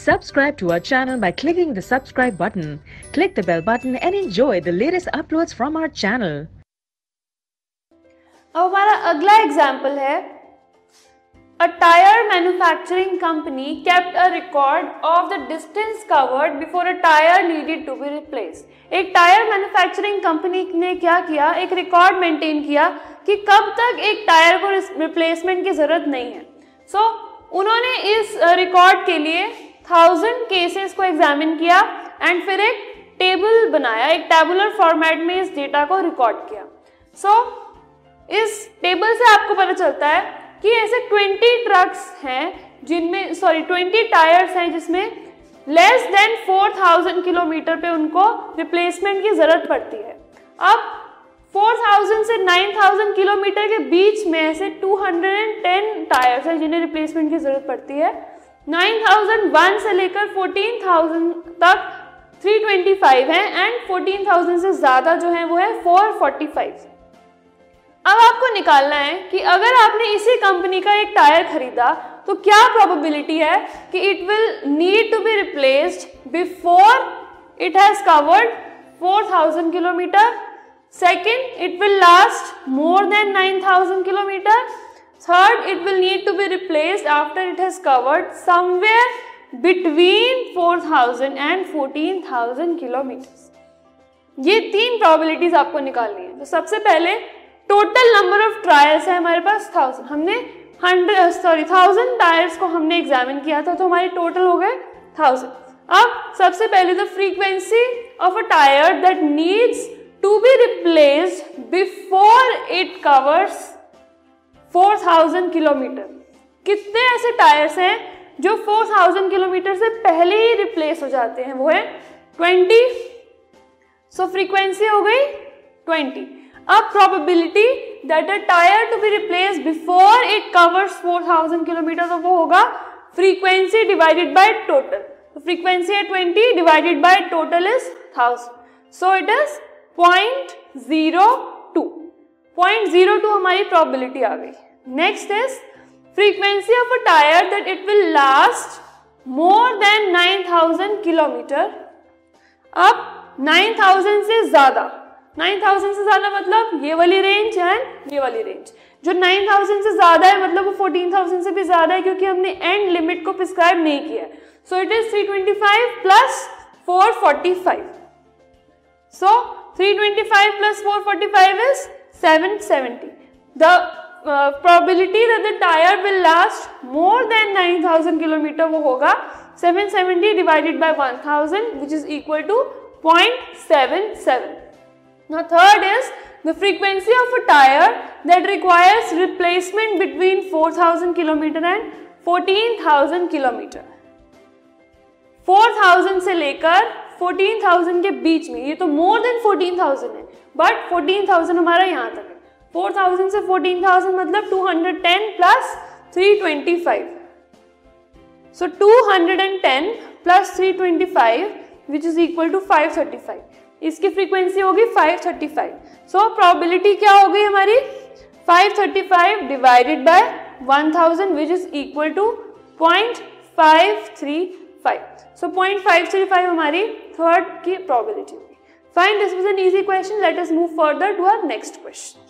Subscribe to our channel by clicking the subscribe button. Click the bell button and enjoy the latest uploads from our channel. अब हमारा अगला example है a tyre manufacturing company kept a record of the distance covered before a tyre needed to be replace एक tyre manufacturing company ने क्या किया एक record maintain किया कि कब तक एक टायर को रिप्लेसमेंट की ज़रूरत नहीं है सो so, उन्होंने इस रिकॉर्ड के लिए थाउज़ेंड केसेस को एग्जामिन किया एंड फिर एक टेबल बनाया एक टेबुलर फॉर्मेट में इस डेटा को रिकॉर्ड किया। सो so, इस टेबल से आपको पता चलता है कि ऐसे 20 ट्रक्स हैं जिनमें सॉरी 20 टायर्स हैं जिसमें लेस देन 4000 किलोमीटर पे उनको रिप्लेसमेंट की ज़रूरत पड़ती है। अब 4000 से 9000 किलोमीटर के बीच में ऐसे 210 टायर्स हैं जिन्हें रिप्लेसमेंट की ज़रूरत पड़ती है। 9001 से लेकर 14000 तक 325 है एंड 14000 से ज़्यादा जो है वो है 445 अब आपको निकालना है कि अगर आपने इसी कंपनी का एक टायर खरीदा तो क्या प्रोबेबिलिटी है कि it will need to be replaced before it has covered 4000 kilometre second it will last more than 9000 kilometre third it will need to be replaced after it has covered somewhere between 4000 and 14000 kilometre ये तीन probabilities आपको निकालनी है। तो सबसे पहले total number of trials है हमारे पास थाउज़ेंड हमने हंड्रेड सॉरी थाउज़ेंड टायर्स को हमने एग्जामिन किया था तो हमारे टोटल हो गए थाउज़ेंड अब सबसे पहले the frequency of a tyre that needs to be replaced before it covers 4000 kilometre. कितने ऐसे टायर्स हैं जो 4000 किलोमीटर से पहले ही रिप्लेस हो जाते हैं? वो है 20 सो फ्रीक्वेंसी हो गई 20 अब probability that a tyre to be replace before it covers 4000 kilometre तो वो होगा frequency divided by total frequency है twenty divided by total is thousand so it is point zero two 0.02 हमारी probability आ गई. Next is, frequency of a tire that it will last more than 9000 kilometre. अब 9000 से ज़्यादा 9000 से ज़्यादा मतलब ये वाली रेंज एंड ये वाली रेंज जो 9000 से ज़्यादा है मतलब वो 14000 से भी ज़्यादा है क्योंकि हमने एंड लिमिट को प्रिस्क्राइब नहीं किया so it is 325 plus 445 so 325 plus 445 is 770 the probability that the tyre will last more than 9000 kilometre वो होगा 770 divided by 1000 which is equal to 0.77 Now third is the frequency of a tire that requires replacement between 4000 km and 14000 km. 4000 से लेकर 14000 के बीच में ये तो more than 14000 है बट 14000 हमारा यहाँ तक है। 4000 से 14000 मतलब 210 plus 325 so 210 plus 325 which is equal to 535 इसकी फ्रीक्वेंसी होगी 535 सो so, प्रोबेबिलिटी क्या हो गई हमारी? 535 divided by 1000 which is equal to 0.535 so 0.535 हमारी थर्ड की प्रॉबिलिटी होगी fine this was an easy question let us move further to our next question